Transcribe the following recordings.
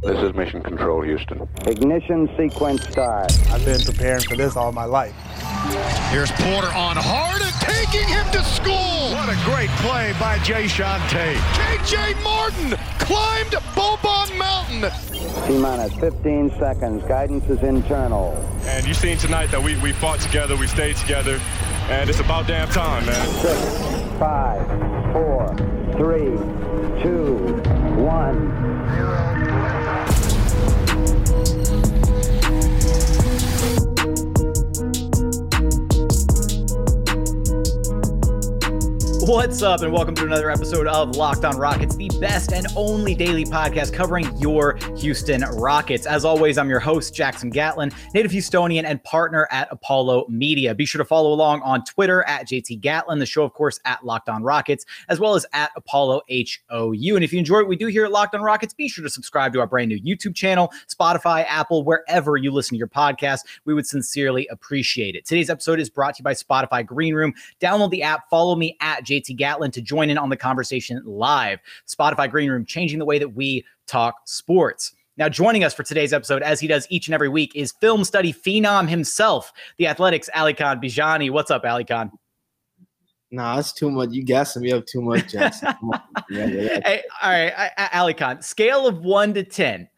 This is Mission Control, Houston. Ignition sequence start. I've been preparing for this all my life. Here's Porter on hard and taking him to school. What a great play by Jae'Sean Tate. KJ Martin climbed Bobon Mountain. T minus 15 seconds. Guidance is internal. And you've seen tonight that we, we fought together, we stayed together, and it's about damn time, man. Six, five, four, three, two, one. What's up, and welcome to another episode of Locked On Rockets, the best and only daily podcast covering your Houston Rockets. As always, I'm your host, Jackson Gatlin, native Houstonian and partner at Apollo Media. Be sure to follow along on Twitter at JT Gatlin, the show, of course, at Locked On Rockets, as well as at Apollo HOU. And if you enjoy what we do here at Locked On Rockets, be sure to subscribe to our brand new YouTube channel, Spotify, Apple, wherever you listen to your podcast. We would sincerely appreciate it. Today's episode is brought to you by Spotify Green Room. Download the app, follow me at JT JT Gatlin to join in on the conversation live. Spotify Green Room, changing the way that we talk sports. Now, joining us for today's episode, as he does each and every week, is film study phenom himself, the Athletic's, Ali Khan Bijani. What's up, Alykhan? Nah, that's too much. You guessing me up too much, Jackson. yeah, yeah. Hey, all right, Alykhan, scale of one to 10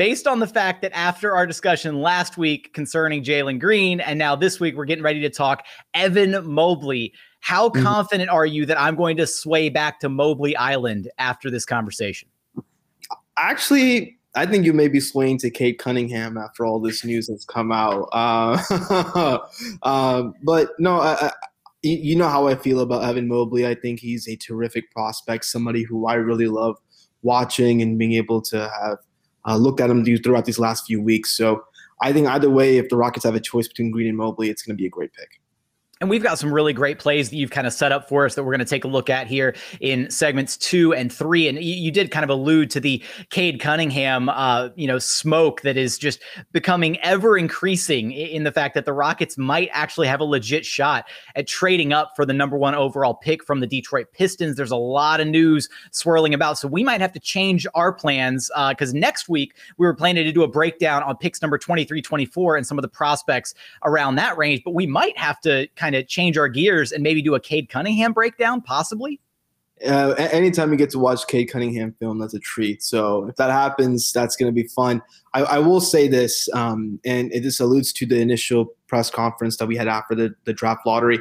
based on the fact that after our discussion last week concerning Jalen Green, and now this week we're getting ready to talk Evan Mobley. How mm-hmm. confident are you that I'm going to sway back to Mobley Island after this conversation? Actually, I think you may be swaying to Cade Cunningham after all this news has come out. Uh, uh, but no, I, I, you know how I feel about Evan Mobley. I think he's a terrific prospect, somebody who I really love watching and being able to have uh, looked at him throughout these last few weeks. So I think either way, if the Rockets have a choice between Green and Mobley, it's going to be a great pick. And we've got some really great plays that you've kind of set up for us that we're going to take a look at here in segments two and three. And you, you did kind of allude to the Cade Cunningham, uh, you know, smoke that is just becoming ever increasing in the fact that the Rockets might actually have a legit shot at trading up for the number one overall pick from the Detroit Pistons. There's a lot of news swirling about, so we might have to change our plans because uh, next week we were planning to do a breakdown on picks number 23, 24, and some of the prospects around that range. But we might have to kind kind of change our gears and maybe do a Cade Cunningham breakdown, possibly? Uh, anytime you get to watch Cade Cunningham film, that's a treat. So if that happens, that's going to be fun. I, I, will say this, um, and it just alludes to the initial press conference that we had after the, the draft lottery.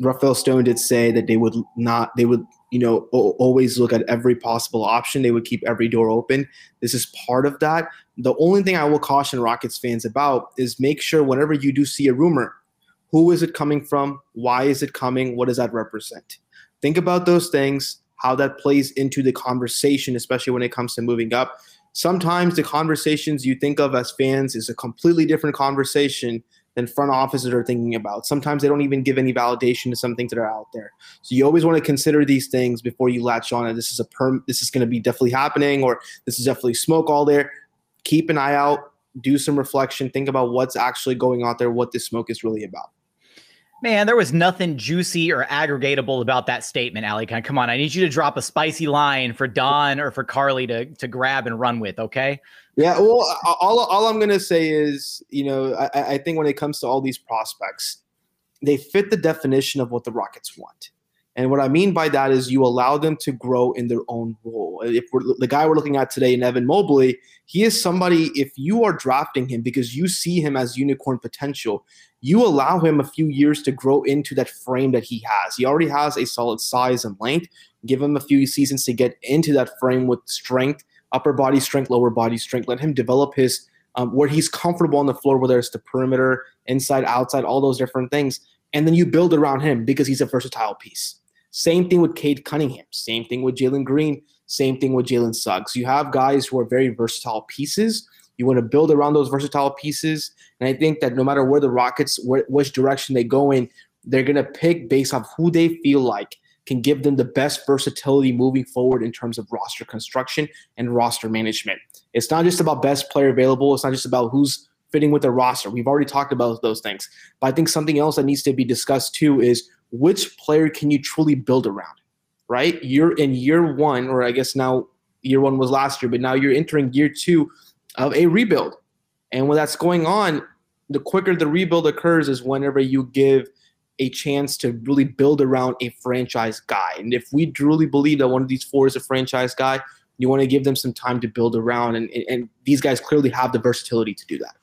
Rafael Stone did say that they would not, they would, you know, always look at every possible option. They would keep every door open. This is part of that. The only thing I will caution Rockets fans about is make sure whenever you do see a rumor, who is it coming from? Why is it coming? What does that represent? Think about those things, how that plays into the conversation, especially when it comes to moving up. Sometimes the conversations you think of as fans is a completely different conversation than front offices are thinking about. Sometimes they don't even give any validation to some things that are out there. So you always want to consider these things before you latch on and this is a perm this is going to be definitely happening or this is definitely smoke all there. Keep an eye out, do some reflection, think about what's actually going on there, what this smoke is really about. Man, there was nothing juicy or aggregatable about that statement, Ali. Come on, I need you to drop a spicy line for Don or for Carly to to grab and run with. Okay. Yeah. Well, all all I'm gonna say is, you know, I, I think when it comes to all these prospects, they fit the definition of what the Rockets want. And what I mean by that is you allow them to grow in their own role. If the guy we're looking at today, in Evan Mobley, he is somebody, if you are drafting him because you see him as unicorn potential, you allow him a few years to grow into that frame that he has. He already has a solid size and length. Give him a few seasons to get into that frame with strength, upper body strength, lower body strength. Let him develop his um, where he's comfortable on the floor, whether it's the perimeter, inside, outside, all those different things. And then you build around him because he's a versatile piece. Same thing with Cade Cunningham. Same thing with Jalen Green. Same thing with Jalen Suggs. You have guys who are very versatile pieces. You want to build around those versatile pieces. And I think that no matter where the Rockets, which direction they go in, they're going to pick based off who they feel like can give them the best versatility moving forward in terms of roster construction and roster management. It's not just about best player available. It's not just about who's fitting with the roster. We've already talked about those things. But I think something else that needs to be discussed too is which player can you truly build around, right? You're in year one, or I guess now year one was last year, but now you're entering year two of a rebuild. And when that's going on, the quicker the rebuild occurs is whenever you give a chance to really build around a franchise guy. And if we truly believe that one of these four is a franchise guy, you want to give them some time to build around. And, and these guys clearly have the versatility to do that.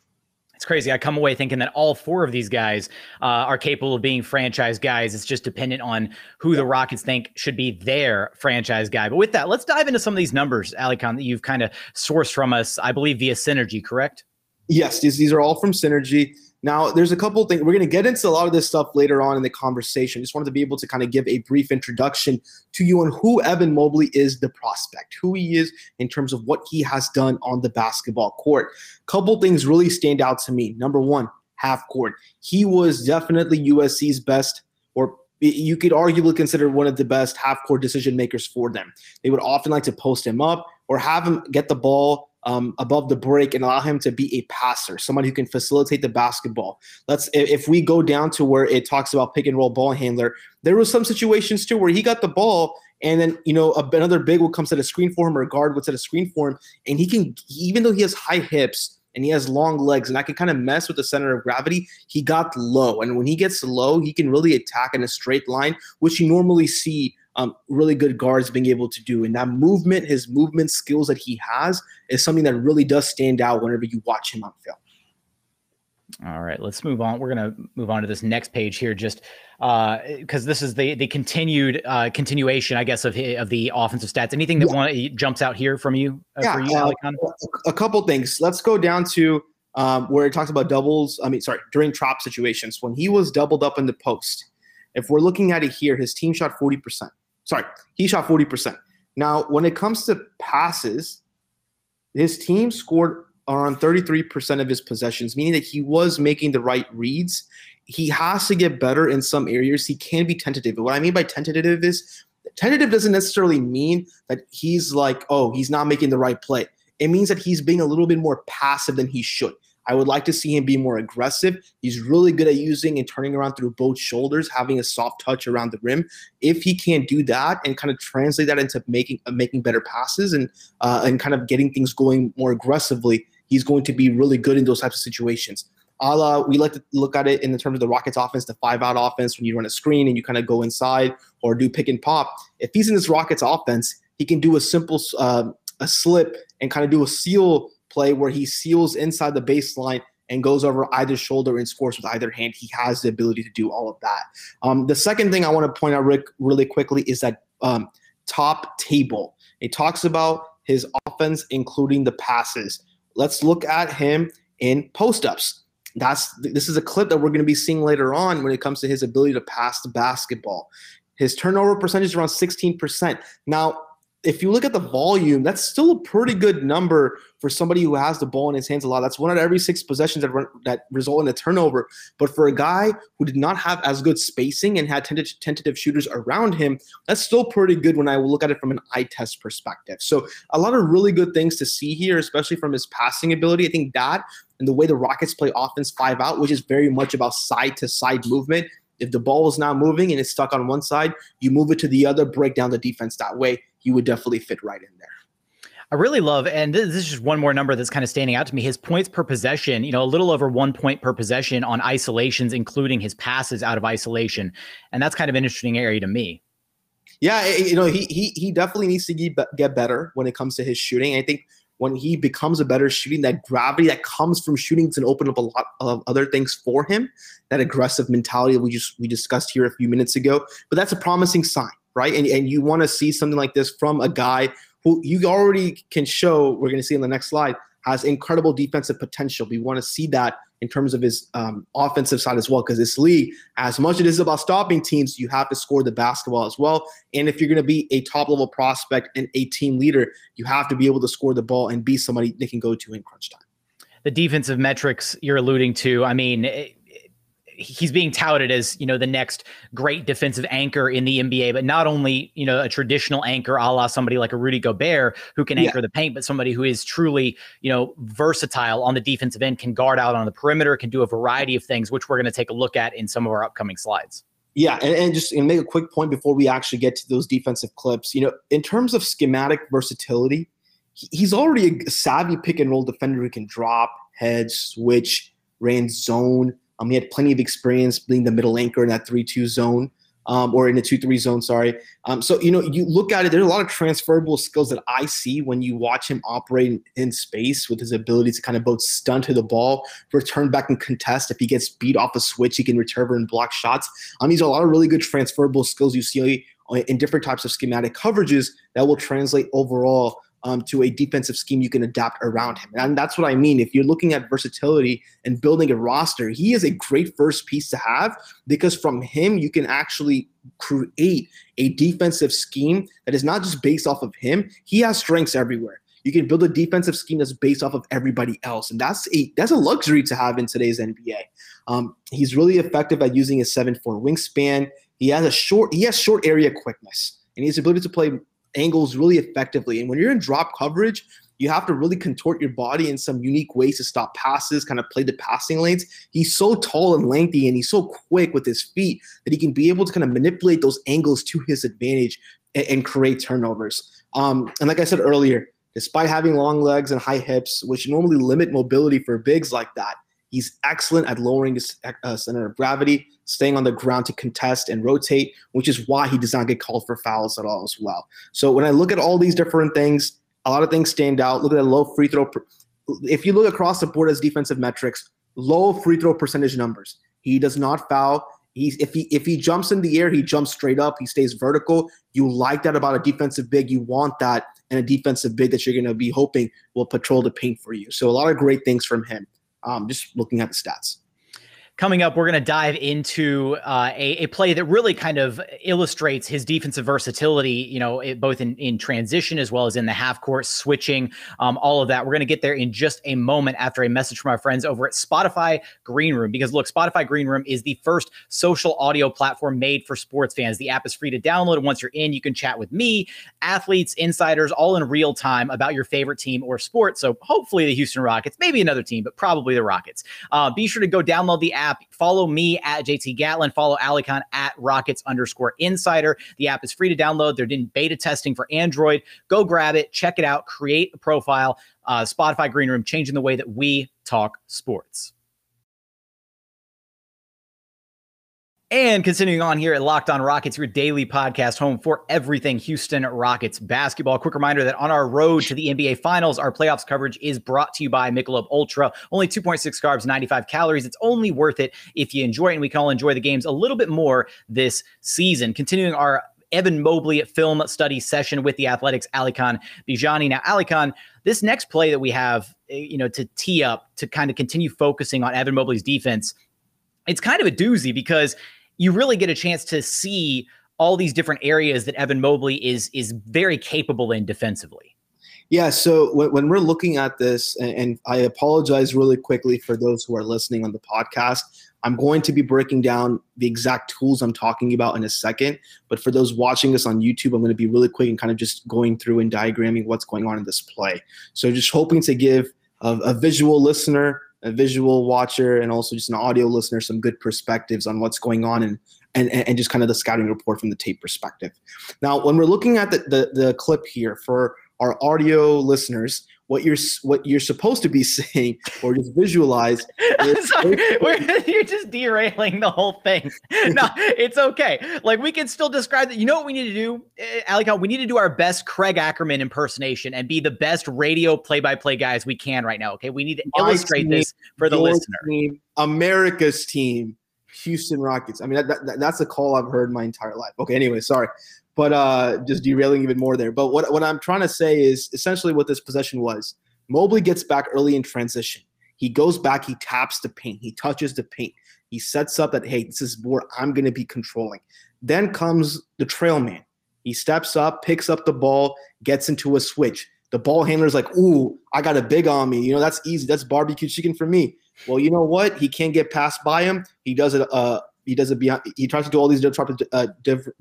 It's crazy. I come away thinking that all four of these guys uh, are capable of being franchise guys. It's just dependent on who the Rockets think should be their franchise guy. But with that, let's dive into some of these numbers, Alykhan, that you've kind of sourced from us, I believe, via Synergy, correct? Yes, these, these are all from Synergy. Now, there's a couple things. We're going to get into a lot of this stuff later on in the conversation. Just wanted to be able to kind of give a brief introduction to you on who Evan Mobley is, the prospect, who he is in terms of what he has done on the basketball court. Couple things really stand out to me. Number one, half court. He was definitely USC's best, or you could arguably consider one of the best half court decision makers for them. They would often like to post him up or have him get the ball um, above the break and allow him to be a passer, someone who can facilitate the basketball. Let's if we go down to where it talks about pick and roll ball handler, there was some situations too where he got the ball and then you know another big will come set a screen for him or a guard would set a screen for him, and he can even though he has high hips and he has long legs and I can kind of mess with the center of gravity. He got low, and when he gets low, he can really attack in a straight line, which you normally see um, really good guards being able to do. And that movement, his movement skills that he has, is something that really does stand out whenever you watch him on film. All right, let's move on. We're going to move on to this next page here, just because uh, this is the the continued uh, continuation, I guess, of of the offensive stats. Anything that yeah. jumps out here from you? Uh, yeah, you, uh, a couple things. Let's go down to um, where it talks about doubles. I mean, sorry, during trap situations when he was doubled up in the post. If we're looking at it here, his team shot forty percent. Sorry, he shot 40%. Now, when it comes to passes, his team scored on 33% of his possessions, meaning that he was making the right reads. He has to get better in some areas. He can be tentative. But What I mean by tentative is tentative doesn't necessarily mean that he's like, oh, he's not making the right play. It means that he's being a little bit more passive than he should. I would like to see him be more aggressive. He's really good at using and turning around through both shoulders, having a soft touch around the rim. If he can't do that and kind of translate that into making uh, making better passes and uh, and kind of getting things going more aggressively, he's going to be really good in those types of situations. A la, we like to look at it in the terms of the Rockets offense, the five out offense, when you run a screen and you kind of go inside or do pick and pop. If he's in this Rockets offense, he can do a simple uh, a slip and kind of do a seal play where he seals inside the baseline and goes over either shoulder and scores with either hand. He has the ability to do all of that. Um, the second thing I want to point out, Rick, really quickly is that um, top table. It talks about his offense, including the passes. Let's look at him in post ups. That's this is a clip that we're going to be seeing later on when it comes to his ability to pass the basketball. His turnover percentage is around 16%. Now, if you look at the volume, that's still a pretty good number for somebody who has the ball in his hands a lot. That's one out of every six possessions that run, that result in a turnover. But for a guy who did not have as good spacing and had tentative, tentative shooters around him, that's still pretty good when I look at it from an eye test perspective. So a lot of really good things to see here, especially from his passing ability. I think that and the way the Rockets play offense five out, which is very much about side to side movement. If the ball is not moving and it's stuck on one side, you move it to the other, break down the defense that way you would definitely fit right in there. I really love, and this is just one more number that's kind of standing out to me. His points per possession, you know, a little over one point per possession on isolations, including his passes out of isolation, and that's kind of an interesting area to me. Yeah, you know, he he he definitely needs to get better when it comes to his shooting. I think when he becomes a better shooting, that gravity that comes from shooting can open up a lot of other things for him. That aggressive mentality that we just we discussed here a few minutes ago, but that's a promising sign right? And, and you want to see something like this from a guy who you already can show, we're going to see in the next slide, has incredible defensive potential. We want to see that in terms of his um, offensive side as well, because this league, as much as it is about stopping teams, you have to score the basketball as well. And if you're going to be a top level prospect and a team leader, you have to be able to score the ball and be somebody they can go to in crunch time. The defensive metrics you're alluding to, I mean, it, he's being touted as you know the next great defensive anchor in the NBA, but not only you know a traditional anchor, a la somebody like a Rudy Gobert who can anchor the paint, but somebody who is truly you know versatile on the defensive end, can guard out on the perimeter, can do a variety of things, which we're going to take a look at in some of our upcoming slides. Yeah, and, and just and make a quick point before we actually get to those defensive clips. You know, in terms of schematic versatility, he's already a savvy pick and roll defender who can drop, head, switch, ran zone. Um, he had plenty of experience being the middle anchor in that 3 2 zone um, or in the 2 3 zone, sorry. Um, so, you know, you look at it, there's a lot of transferable skills that I see when you watch him operate in, in space with his ability to kind of both stun to the ball, return back and contest. If he gets beat off a switch, he can return and block shots. Um, are a lot of really good transferable skills you see in different types of schematic coverages that will translate overall um, to a defensive scheme you can adapt around him. And that's what I mean. If you're looking at versatility and building a roster, he is a great first piece to have because from him, you can actually create a defensive scheme that is not just based off of him. He has strengths everywhere. You can build a defensive scheme that's based off of everybody else, and that's a that's a luxury to have in today's NBA. Um, he's really effective at using his seven four wingspan. He has a short he has short area quickness, and his ability to play angles really effectively. And when you're in drop coverage, you have to really contort your body in some unique ways to stop passes, kind of play the passing lanes. He's so tall and lengthy and he's so quick with his feet that he can be able to kind of manipulate those angles to his advantage and, and create turnovers. Um, and like I said earlier, despite having long legs and high hips, which normally limit mobility for bigs like that, He's excellent at lowering his uh, center of gravity, staying on the ground to contest and rotate, which is why he does not get called for fouls at all as well. So when I look at all these different things, a lot of things stand out. Look at the low free throw. Per- if you look across the board as defensive metrics, low free throw percentage numbers. He does not foul. He's if he if he jumps in the air, he jumps straight up. He stays vertical. You like that about a defensive big. You want that and a defensive big that you're going to be hoping will patrol the paint for you. So a lot of great things from him um, just looking at the stats. Coming up, we're going to dive into uh, a, a, play that really kind of illustrates his defensive versatility, you know, it, both in, in transition as well as in the half court switching, um, all of that. We're going to get there in just a moment after a message from our friends over at Spotify Green Room. Because look, Spotify Green Room is the first social audio platform made for sports fans. The app is free to download. And once you're in, you can chat with me, athletes, insiders, all in real time about your favorite team or sport. So hopefully the Houston Rockets, maybe another team, but probably the Rockets. Uh, be sure to go download the app app. Follow me at JT Gatlin. Follow Alykhan at Rockets underscore Insider. The app is free to download. They're doing beta testing for Android. Go grab it, check it out, create a profile. Uh, Spotify Green Room, changing the way that we talk sports. And continuing on here at Locked On Rockets, your daily podcast home for everything Houston Rockets basketball. Quick reminder that on our road to the NBA Finals, our playoffs coverage is brought to you by Michelob Ultra. Only 2.6 carbs, 95 calories. It's only worth it if you enjoy it, and we can all enjoy the games a little bit more this season. Continuing our Evan Mobley film study session with the Athletic's, Alykhan Bijani. Now, Alykhan, this next play that we have, eh, you know, to tee up to kind of continue focusing on Evan Mobley's defense, it's kind of a doozy because – you really get a chance to see all these different areas that Evan Mobley is is very capable in defensively. Yeah, so when, we're looking at this, and, I apologize really quickly for those who are listening on the podcast, I'm going to be breaking down the exact tools I'm talking about in a second. But for those watching us on YouTube, I'm going to be really quick and kind of just going through and diagramming what's going on in this play. So just hoping to give a, a visual listener a visual watcher and also just an audio listener some good perspectives on what's going on and and, and just kind of the scouting report from the tape perspective. Now, when we're looking at the, the, the clip here for our audio listeners, what you're what you're supposed to be saying or just visualize. Sorry, you're just derailing the whole thing. no, it's okay. Like we can still describe that. You know what we need to do, eh, Alykhan? We need to do our best Craig Ackerman impersonation and be the best radio play-by-play guys we can right now. Okay, we need to My illustrate team, this for the listener. Team, America's team. Houston Rockets. I mean, that, that, that's a call I've heard my entire life. Okay, anyway, sorry but uh, just derailing even more there. But what, what I'm trying to say is essentially what this possession was. Mobley gets back early in transition. He goes back, he taps the paint, he touches the paint. He sets up that, hey, this is where I'm going to be controlling. Then comes the trail man. He steps up, picks up the ball, gets into a switch. The ball handler's like, ooh, I got a big on me. You know, that's easy. That's barbecue chicken for me. Well, you know what? He can't get passed by him. He does it uh, he does it beyond. He tries to do all these different, uh,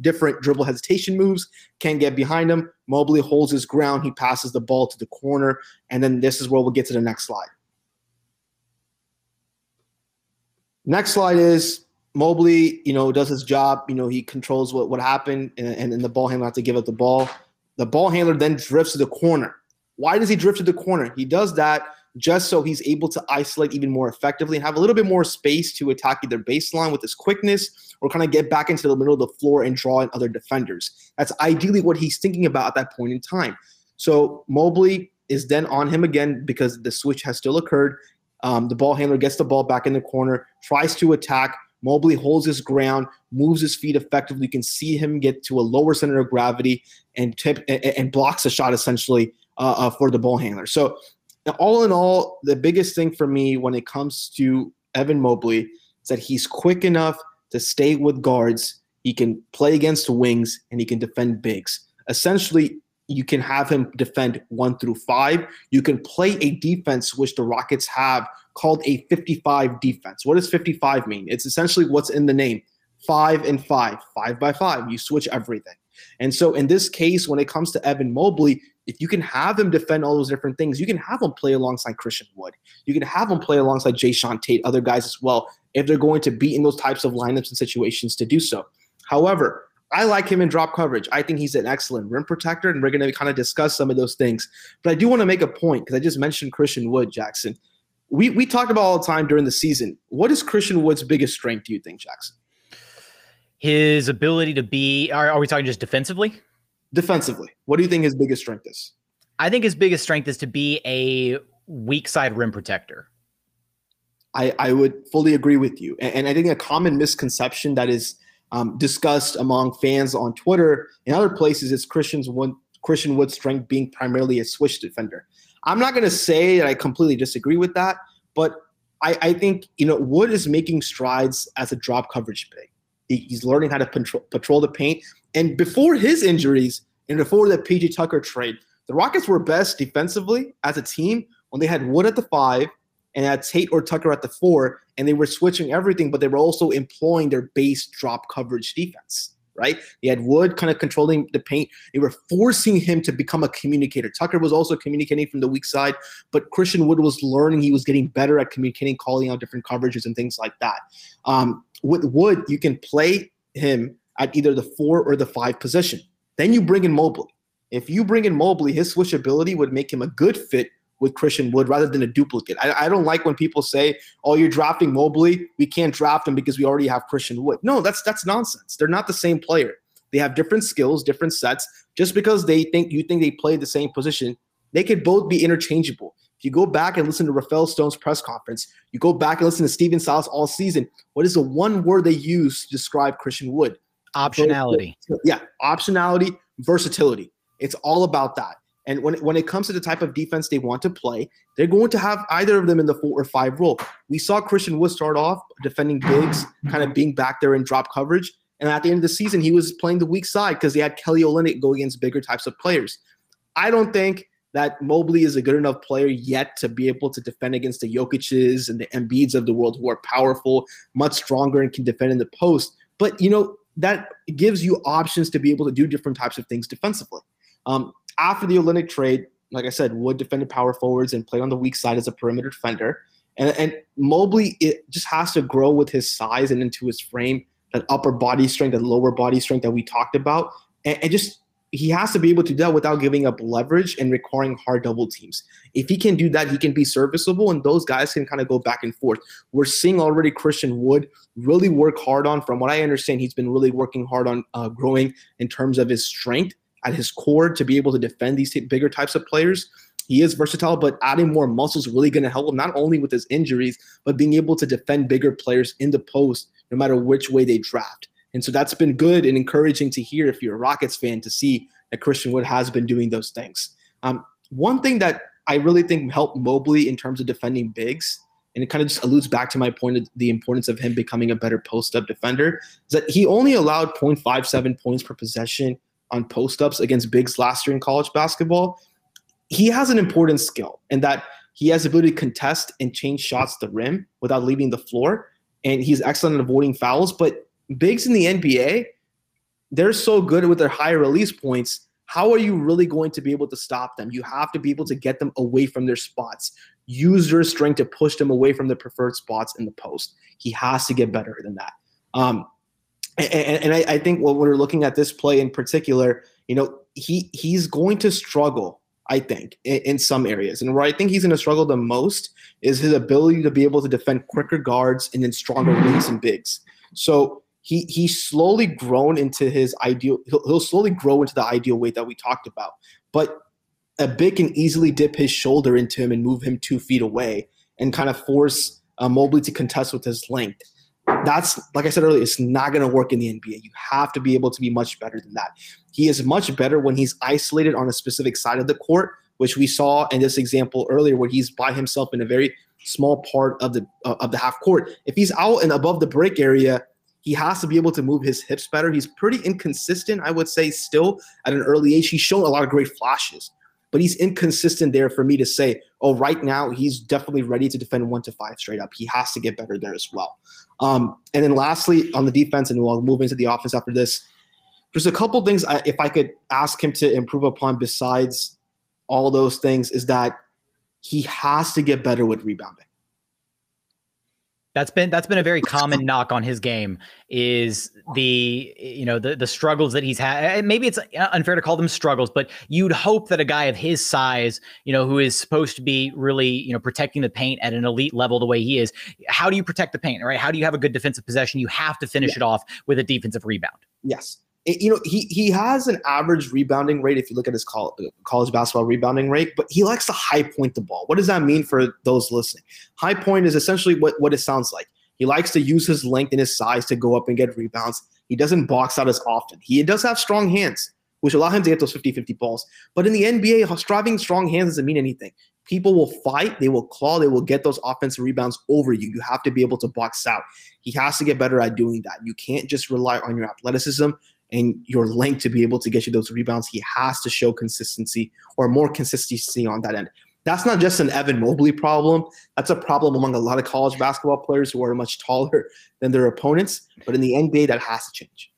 different dribble hesitation moves. Can't get behind him. Mobley holds his ground. He passes the ball to the corner, and then this is where we'll get to the next slide. Next slide is Mobley, you know, does his job. You know, he controls what, what happened, and, and, and the ball handler has to give up the ball. The ball handler then drifts to the corner. Why does he drift to the corner? He does that just so he's able to isolate even more effectively and have a little bit more space to attack either baseline with his quickness or kind of get back into the middle of the floor and draw in other defenders. That's ideally what he's thinking about at that point in time. So Mobley is then on him again because the switch has still occurred. Um, the ball handler gets the ball back in the corner, tries to attack. Mobley holds his ground, moves his feet effectively. You can see him get to a lower center of gravity and tip and, and blocks a shot essentially uh, uh, for the ball handler. So all in all, the biggest thing for me when it comes to Evan Mobley is that he's quick enough to stay with guards. He can play against wings and he can defend bigs. Essentially, you can have him defend one through five. You can play a defense which the Rockets have called a 55 defense. What does 55 mean? It's essentially what's in the name five and five, five by five. You switch everything. And so in this case, when it comes to Evan Mobley, if you can have him defend all those different things, you can have him play alongside Christian Wood. You can have him play alongside Jae'Sean Tate, other guys as well, if they're going to be in those types of lineups and situations to do so. However, I like him in drop coverage. I think he's an excellent rim protector, and we're going to kind of discuss some of those things. But I do want to make a point because I just mentioned Christian Wood, Jackson. We we talked about all the time during the season. What is Christian Wood's biggest strength? Do you think, Jackson? His ability to be. Are, are we talking just defensively? Defensively, what do you think his biggest strength is? I think his biggest strength is to be a weak side rim protector. I, I would fully agree with you. And, and I think a common misconception that is um, discussed among fans on Twitter and other places is Christian's one, Christian Wood's strength being primarily a switch defender. I'm not going to say that I completely disagree with that, but I, I, think you know Wood is making strides as a drop coverage big. He, he's learning how to patrol, patrol the paint. And before his injuries and before the PJ Tucker trade, the Rockets were best defensively as a team when they had Wood at the five and had Tate or Tucker at the four, and they were switching everything, but they were also employing their base drop coverage defense, right? They had Wood kind of controlling the paint. They were forcing him to become a communicator. Tucker was also communicating from the weak side, but Christian Wood was learning. He was getting better at communicating, calling out different coverages and things like that. Um, with Wood, you can play him at either the four or the five position. Then you bring in Mobley. If you bring in Mobley, his switchability would make him a good fit with Christian Wood rather than a duplicate. I, I, don't like when people say, "Oh, you're drafting Mobley. We can't draft him because we already have Christian Wood." No, that's that's nonsense. They're not the same player. They have different skills, different sets. Just because they think you think they play the same position, they could both be interchangeable. If you go back and listen to Rafael Stone's press conference, you go back and listen to Stephen Silas all season. What is the one word they use to describe Christian Wood? Optionality. Yeah, optionality, versatility. It's all about that. And when, when it comes to the type of defense they want to play, they're going to have either of them in the four or five role. We saw Christian Wood start off defending bigs, kind of being back there in drop coverage. And at the end of the season, he was playing the weak side because they had Kelly Olynyk go against bigger types of players. I don't think that Mobley is a good enough player yet to be able to defend against the Jokic's and the Embiids of the world who are powerful, much stronger, and can defend in the post. But, you know, that gives you options to be able to do different types of things defensively. Um, after the Olynyk trade, like I said, Wood defended power forwards and played on the weak side as a perimeter defender. And, and Mobley it just has to grow with his size and into his frame, that upper body strength and lower body strength that we talked about. And, and just he has to be able to do that without giving up leverage and requiring hard double teams. If he can do that, he can be serviceable, and those guys can kind of go back and forth. We're seeing already Christian Wood really work hard on, from what I understand, he's been really working hard on uh, growing in terms of his strength at his core to be able to defend these bigger types of players. He is versatile, but adding more muscle is really going to help him not only with his injuries, but being able to defend bigger players in the post, no matter which way they draft. And so that's been good and encouraging to hear if you're a Rockets fan to see that Christian Wood has been doing those things. Um, one thing that I really think helped Mobley in terms of defending bigs, and it kind of just alludes back to my point of the importance of him becoming a better post up defender, is that he only allowed 0.57 points per possession on post ups against bigs last year in college basketball, he has an important skill in that he has the ability to contest and change shots to the rim without leaving the floor. And he's excellent at avoiding fouls. But bigs in the NBA, they're so good with their high release points. How are you really going to be able to stop them? You have to be able to get them away from their spots. Use your strength to push them away from the preferred spots in the post. He has to get better than that. Um, and, and I, I, think when we're looking at this play in particular, you know, he he's going to struggle. I think in, in some areas, and where I think he's going to struggle the most is his ability to be able to defend quicker guards and then stronger wings and bigs. So he he's slowly grown into his ideal. He'll, he'll slowly grow into the ideal weight that we talked about, but a big can easily dip his shoulder into him and move him two feet away and kind of force uh, Mobley to contest with his length. That's like I said earlier, it's not going to work in the NBA. You have to be able to be much better than that. He is much better when he's isolated on a specific side of the court, which we saw in this example earlier, where he's by himself in a very small part of the uh, of the half court. If he's out and above the break area, he has to be able to move his hips better. He's pretty inconsistent, I would say, still at an early age. He's shown a lot of great flashes, but he's inconsistent there for me to say, oh, right now he's definitely ready to defend one to five straight up. He has to get better there as well. Um, and then lastly, on the defense, and we'll move into the offense after this. There's a couple things I, if I could ask him to improve upon besides all those things is that he has to get better with rebounding. That's been that's been a very common knock on his game is the you know the the struggles that he's had. Maybe it's unfair to call them struggles, but you'd hope that a guy of his size, you know, who is supposed to be really you know protecting the paint at an elite level the way he is, how do you protect the paint? Right? How do you have a good defensive possession? You have to finish yeah. it off with a defensive rebound. Yes, you know, he he has an average rebounding rate if you look at his college basketball rebounding rate, but he likes to high point the ball. What does that mean for those listening? High point is essentially what, what it sounds like. He likes to use his length and his size to go up and get rebounds. He doesn't box out as often. He does have strong hands, which allow him to get those 50-50 balls. But in the NBA, striving strong hands doesn't mean anything. People will fight, they will claw, they will get those offensive rebounds over you. You have to be able to box out. He has to get better at doing that. You can't just rely on your athleticism and your length to be able to get you those rebounds, he has to show consistency or more consistency on that end. That's not just an Evan Mobley problem. That's a problem among a lot of college basketball players who are much taller than their opponents. But in the NBA, that has to change.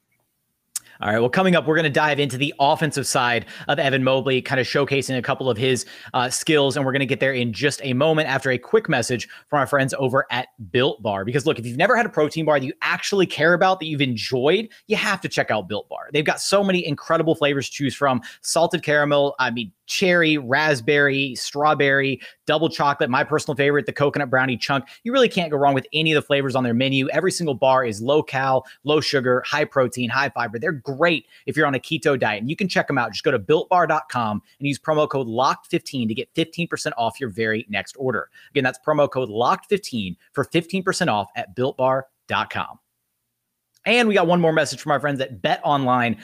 All right. Well, coming up, we're going to dive into the offensive side of Evan Mobley, kind of showcasing a couple of his uh, skills. And we're going to get there in just a moment after a quick message from our friends over at Built Bar. Because look, if you've never had a protein bar that you actually care about, that you've enjoyed, you have to check out Built Bar. They've got so many incredible flavors to choose from salted caramel. I mean, cherry, raspberry, strawberry, double chocolate. My personal favorite, the coconut brownie chunk. You really can't go wrong with any of the flavors on their menu. Every single bar is low cal, low sugar, high protein, high fiber. They're great if you're on a keto diet. And you can check them out. Just go to builtbar.com and use promo code LOCKED15 to get 15% off your very next order. Again, that's promo code LOCKED15 for 15% off at builtbar.com. And we got one more message from our friends at betonline.ag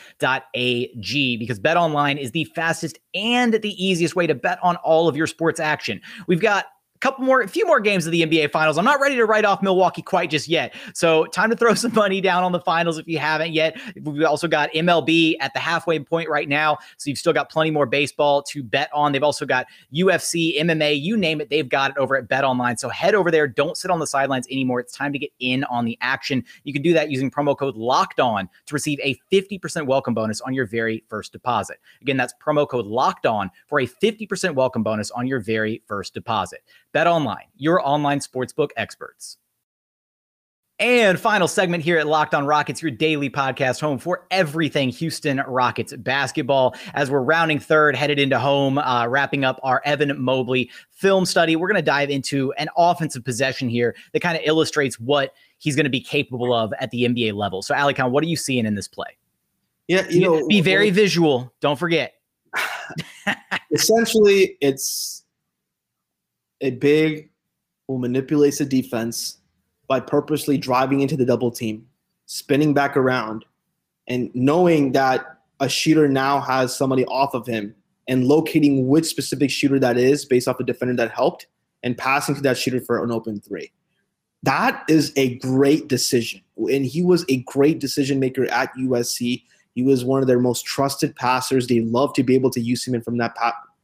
because betonline is the fastest and the easiest way to bet on all of your sports action. We've got couple more, a few more games of the NBA Finals. I'm not ready to write off Milwaukee quite just yet. So time to throw some money down on the finals if you haven't yet. We've also got MLB at the halfway point right now. So you've still got plenty more baseball to bet on. They've also got UFC, MMA, you name it. They've got it over at Bet Online. So head over there. Don't sit on the sidelines anymore. It's time to get in on the action. You can do that using promo code locked on to receive a 50% welcome bonus on your very first deposit. Again, that's promo code locked on for a 50% welcome bonus on your very first deposit. Bet Online, your online sportsbook experts. And final segment here at Locked On Rockets, your daily podcast home for everything Houston Rockets basketball. As we're rounding third, headed into home, uh, wrapping up our Evan Mobley film study, we're going to dive into an offensive possession here that kind of illustrates what he's going to be capable of at the NBA level. So, Alykhan, what are you seeing in this play? Yeah, you know, be very visual. Don't forget. essentially, it's a big who manipulates the defense by purposely driving into the double team, spinning back around, and knowing that a shooter now has somebody off of him and locating which specific shooter that is based off the defender that helped and passing to that shooter for an open three. That is a great decision. And he was a great decision maker at USC. He was one of their most trusted passers. They love to be able to use him in from that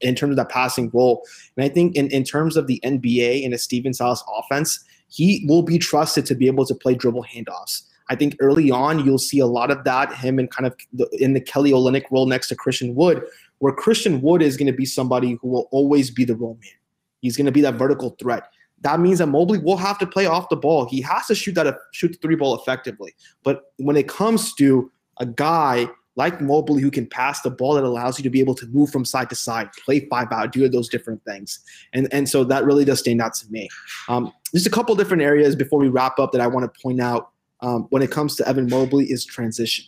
in terms of that passing role. And I think in, in terms of the NBA and a Stephen Silas offense, he will be trusted to be able to play dribble handoffs. I think early on you'll see a lot of that him and kind of the, in the Kelly Olynyk role next to Christian Wood, where Christian Wood is going to be somebody who will always be the roll man. He's going to be that vertical threat. that means that Mobley will have to play off the ball. He has to shoot that shoot the three ball effectively. But when it comes to a guy like Mobley who can pass the ball that allows you to be able to move from side to side, play five out, do those different things. And and so that really does stand out to me. Um, there's a couple different areas before we wrap up that I want to point out um, when it comes to Evan Mobley is transition.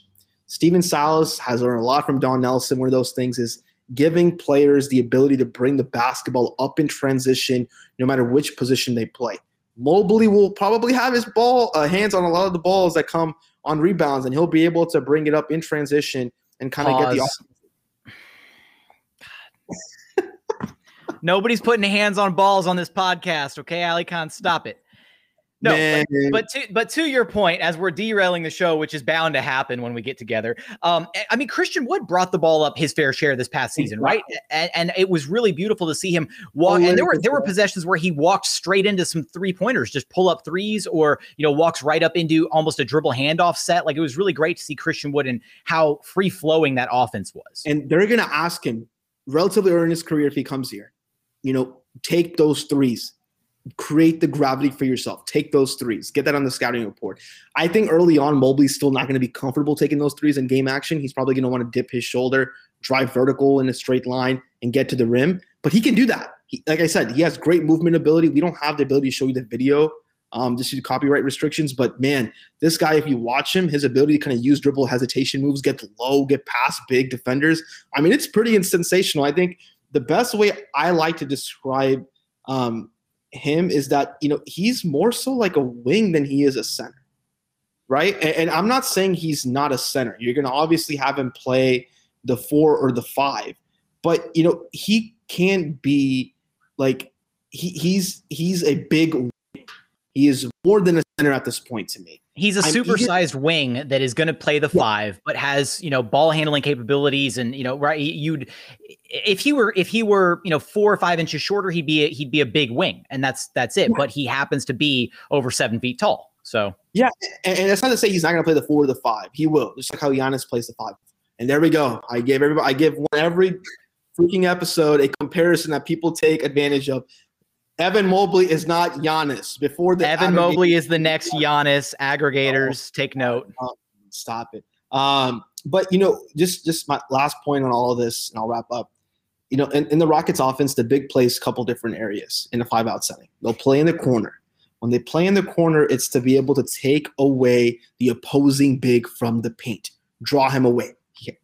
Stephen Silas has learned a lot from Don Nelson. One of those things is giving players the ability to bring the basketball up in transition, no matter which position they play. Mobley will probably have his ball uh, hands on a lot of the balls that come on rebounds, and he'll be able to bring it up in transition and kind of get the. Offense. Nobody's putting hands on balls on this podcast, okay, Alykhan? Stop it. No, but, but, to but to your point, as we're derailing the show, which is bound to happen when we get together. Um, I mean, Christian Wood brought the ball up his fair share this past season, right? And, and it was really beautiful to see him walk. And there were there were possessions where he walked straight into some three pointers, just pull up threes, or you know, walks right up into almost a dribble handoff set. Like it was really great to see Christian Wood and how free flowing that offense was. And they're going to ask him relatively early in his career if he comes here, you know, take those threes create the gravity for yourself. Take those threes. Get that on the scouting report. I think early on, Mobley's still not going to be comfortable taking those threes in game action. He's probably going to want to dip his shoulder, drive vertical in a straight line, and get to the rim. But he can do that. He, like I said, he has great movement ability. We don't have the ability to show you the video um, just due to copyright restrictions. But man, this guy, if you watch him, his ability to kind of use dribble hesitation moves, get low, get past big defenders. I mean, it's pretty sensational. I think the best way I like to describe um, him is that you know he's more so like a wing than he is a center, right? And, and I'm not saying he's not a center. You're going to obviously have him play the four or the five, but you know he can be like he, he's he's a big. He is more than a center at this point to me. He's a supersized wing that is going to play the five, but has you know ball handling capabilities, and you know right. You'd if he were if he were you know four or five inches shorter, he'd be a, he'd be a big wing, and that's that's it. Yeah. But he happens to be over seven feet tall. So yeah, and, and that's not to say he's not going to play the four or the five. He will, just like how Giannis plays the five. And there we go. I give everybody I give one every freaking episode a comparison that people take advantage of. Evan Mobley is not Giannis. Before the Evan Mobley is the next Giannis. Aggregators, take note. Stop it. Um, but you know, just just my last point on all of this, and I'll wrap up. You know, in, in the Rockets offense, the big plays a couple different areas in a five out setting. They'll play in the corner. When they play in the corner, it's to be able to take away the opposing big from the paint, draw him away.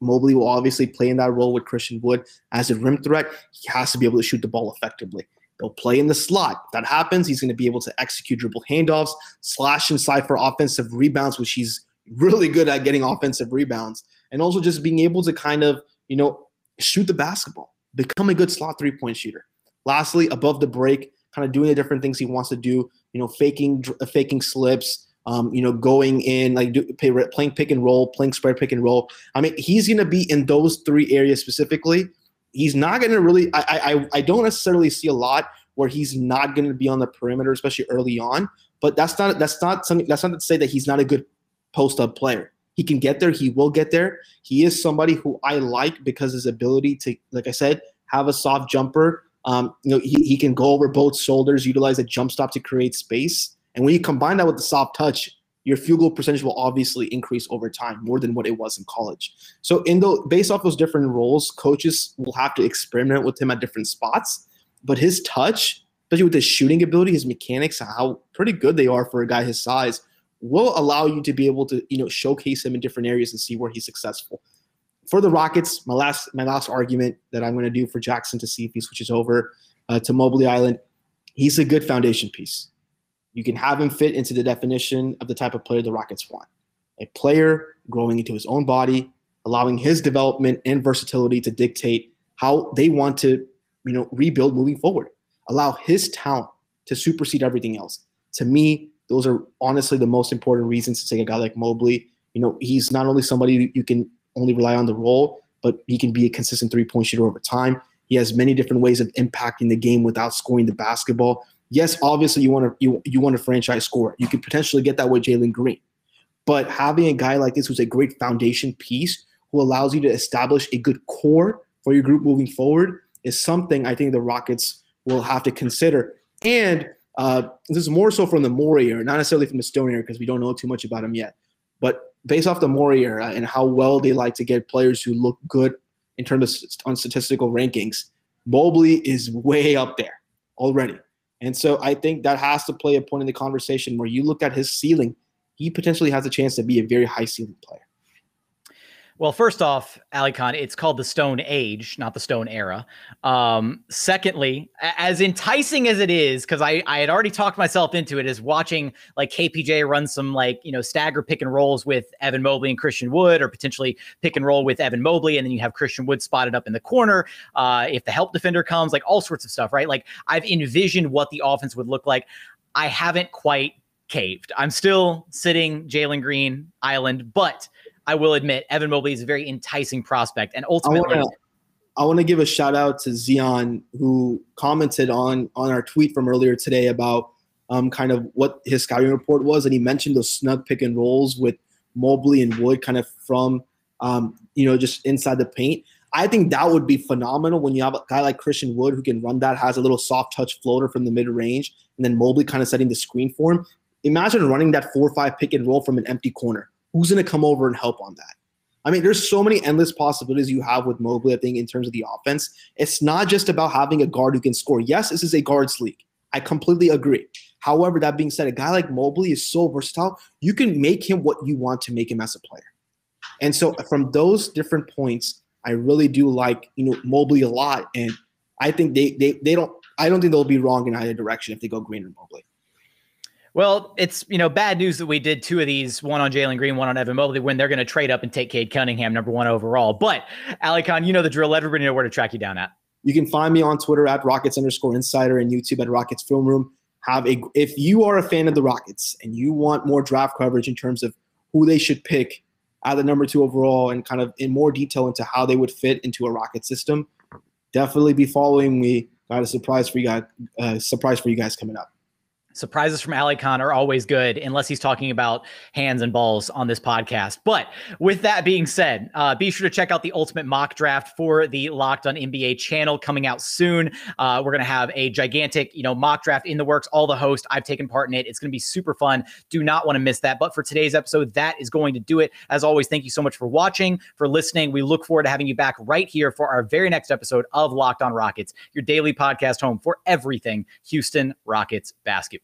Mobley will obviously play in that role with Christian Wood as a rim threat. He has to be able to shoot the ball effectively. He'll play in the slot. If that happens, he's going to be able to execute dribble handoffs, slash inside for offensive rebounds, which he's really good at getting offensive rebounds, and also just being able to kind of, you know, shoot the basketball, become a good slot three point shooter. Lastly, above the break, kind of doing the different things he wants to do, you know, faking, faking slips, um, you know, going in, like do, pay, playing pick and roll, playing spread pick and roll. I mean, he's going to be in those three areas specifically he's not going to really. I, I I don't necessarily see a lot where he's not going to be on the perimeter, especially early on. But that's not that's not something. That's not to say that he's not a good post up player. He can get there. He will get there. He is somebody who I like because his ability to, like I said, have a soft jumper. Um, you know, he, he can go over both shoulders, utilize a jump stop to create space. And when you combine that with the soft touch, your field goal percentage will obviously increase over time more than what it was in college. So in the based off those different roles, coaches will have to experiment with him at different spots. But his touch, especially with his shooting ability, his mechanics, how pretty good they are for a guy his size, will allow you to be able to, you know, showcase him in different areas and see where he's successful. For the Rockets, my last my last argument that I'm going to do for Jackson to see if he switches over uh, to Mobley Island, he's a good foundation piece you can have him fit into the definition of the type of player the Rockets want. A player growing into his own body, allowing his development and versatility to dictate how they want to, you know, rebuild moving forward. Allow his talent to supersede everything else. To me, those are honestly the most important reasons to take a guy like Mobley. You know, he's not only somebody you can only rely on the role, but he can be a consistent three-point shooter over time. He has many different ways of impacting the game without scoring the basketball yes, obviously you want to you, you want a franchise score. You could potentially get that with Jalen Green. But having a guy like this who's a great foundation piece who allows you to establish a good core for your group moving forward is something I think the Rockets will have to consider. And Uh, this is more so from the Morey era, not necessarily from the Stone era, because we don't know too much about him yet. But based off the Morey era and how well they like to get players who look good in terms of on statistical rankings, Mobley is way up there already. And so I think that has to play a point in the conversation where you look at his ceiling, he potentially has a chance to be a very high ceiling player. Well, first off, Alykhan, it's called the Stone Age, not the Stone Era. Um, secondly, as enticing as it is, because I, I had already talked myself into it, is watching like KPJ run some like you know stagger pick and rolls with Evan Mobley and Christian Wood, or potentially pick and roll with Evan Mobley, and then you have Christian Wood spotted up in the corner. Uh, if the help defender comes, like all sorts of stuff, right? Like I've envisioned what the offense would look like. I haven't quite caved. I'm still sitting Jalen Green Island, but I will admit Evan Mobley is a very enticing prospect, and ultimately. I want to give a shout out to Zion who commented on on our tweet from earlier today about um, kind of what his scouting report was, and he mentioned those snug pick and rolls with Mobley and Wood, kind of from um, you know just inside the paint. I think that would be phenomenal when you have a guy like Christian Wood who can run that, has a little soft touch floater from the mid range, and then Mobley kind of setting the screen for him. Imagine running that four or five pick and roll from an empty corner who's going to come over and help on that? I mean, there's so many endless possibilities you have with Mobley, I think, in terms of the offense. It's not just about having a guard who can score. Yes, this is a guards league. I completely agree. However, that being said, a guy like Mobley is so versatile. You can make him what you want to make him as a player. And so from those different points, I really do like, you know, Mobley a lot. And I think they they they don't I don't think they'll be wrong in either direction if they go Green or Mobley. Well, it's you know bad news that we did two of these, one on Jalen Green, one on Evan Mobley, when they're going to trade up and take Cade Cunningham, number one overall. But Alykhan, you know the drill. Everybody know where to track you down at. You can find me on Twitter at Rockets underscore Insider and YouTube at Rockets Film Room. Have a if you are a fan of the Rockets and you want more draft coverage in terms of who they should pick at the number two overall and kind of in more detail into how they would fit into a Rocket system, definitely be following me. Got a surprise for you guys. Uh, surprise for you guys coming up. Surprises from Alykhan are always good, unless he's talking about hands and balls on this podcast. But with that being said, uh, be sure to check out the ultimate mock draft for the Locked on NBA channel coming out soon. Uh, we're to have a gigantic, you know, mock draft in the works. All the hosts, I've taken part in it. It's to be super fun. Do not want to miss that. But for today's episode, that is going to do it. As always, thank you so much for watching, for listening. We look forward to having you back right here for our very next episode of Locked on Rockets, your daily podcast home for everything Houston Rockets basketball.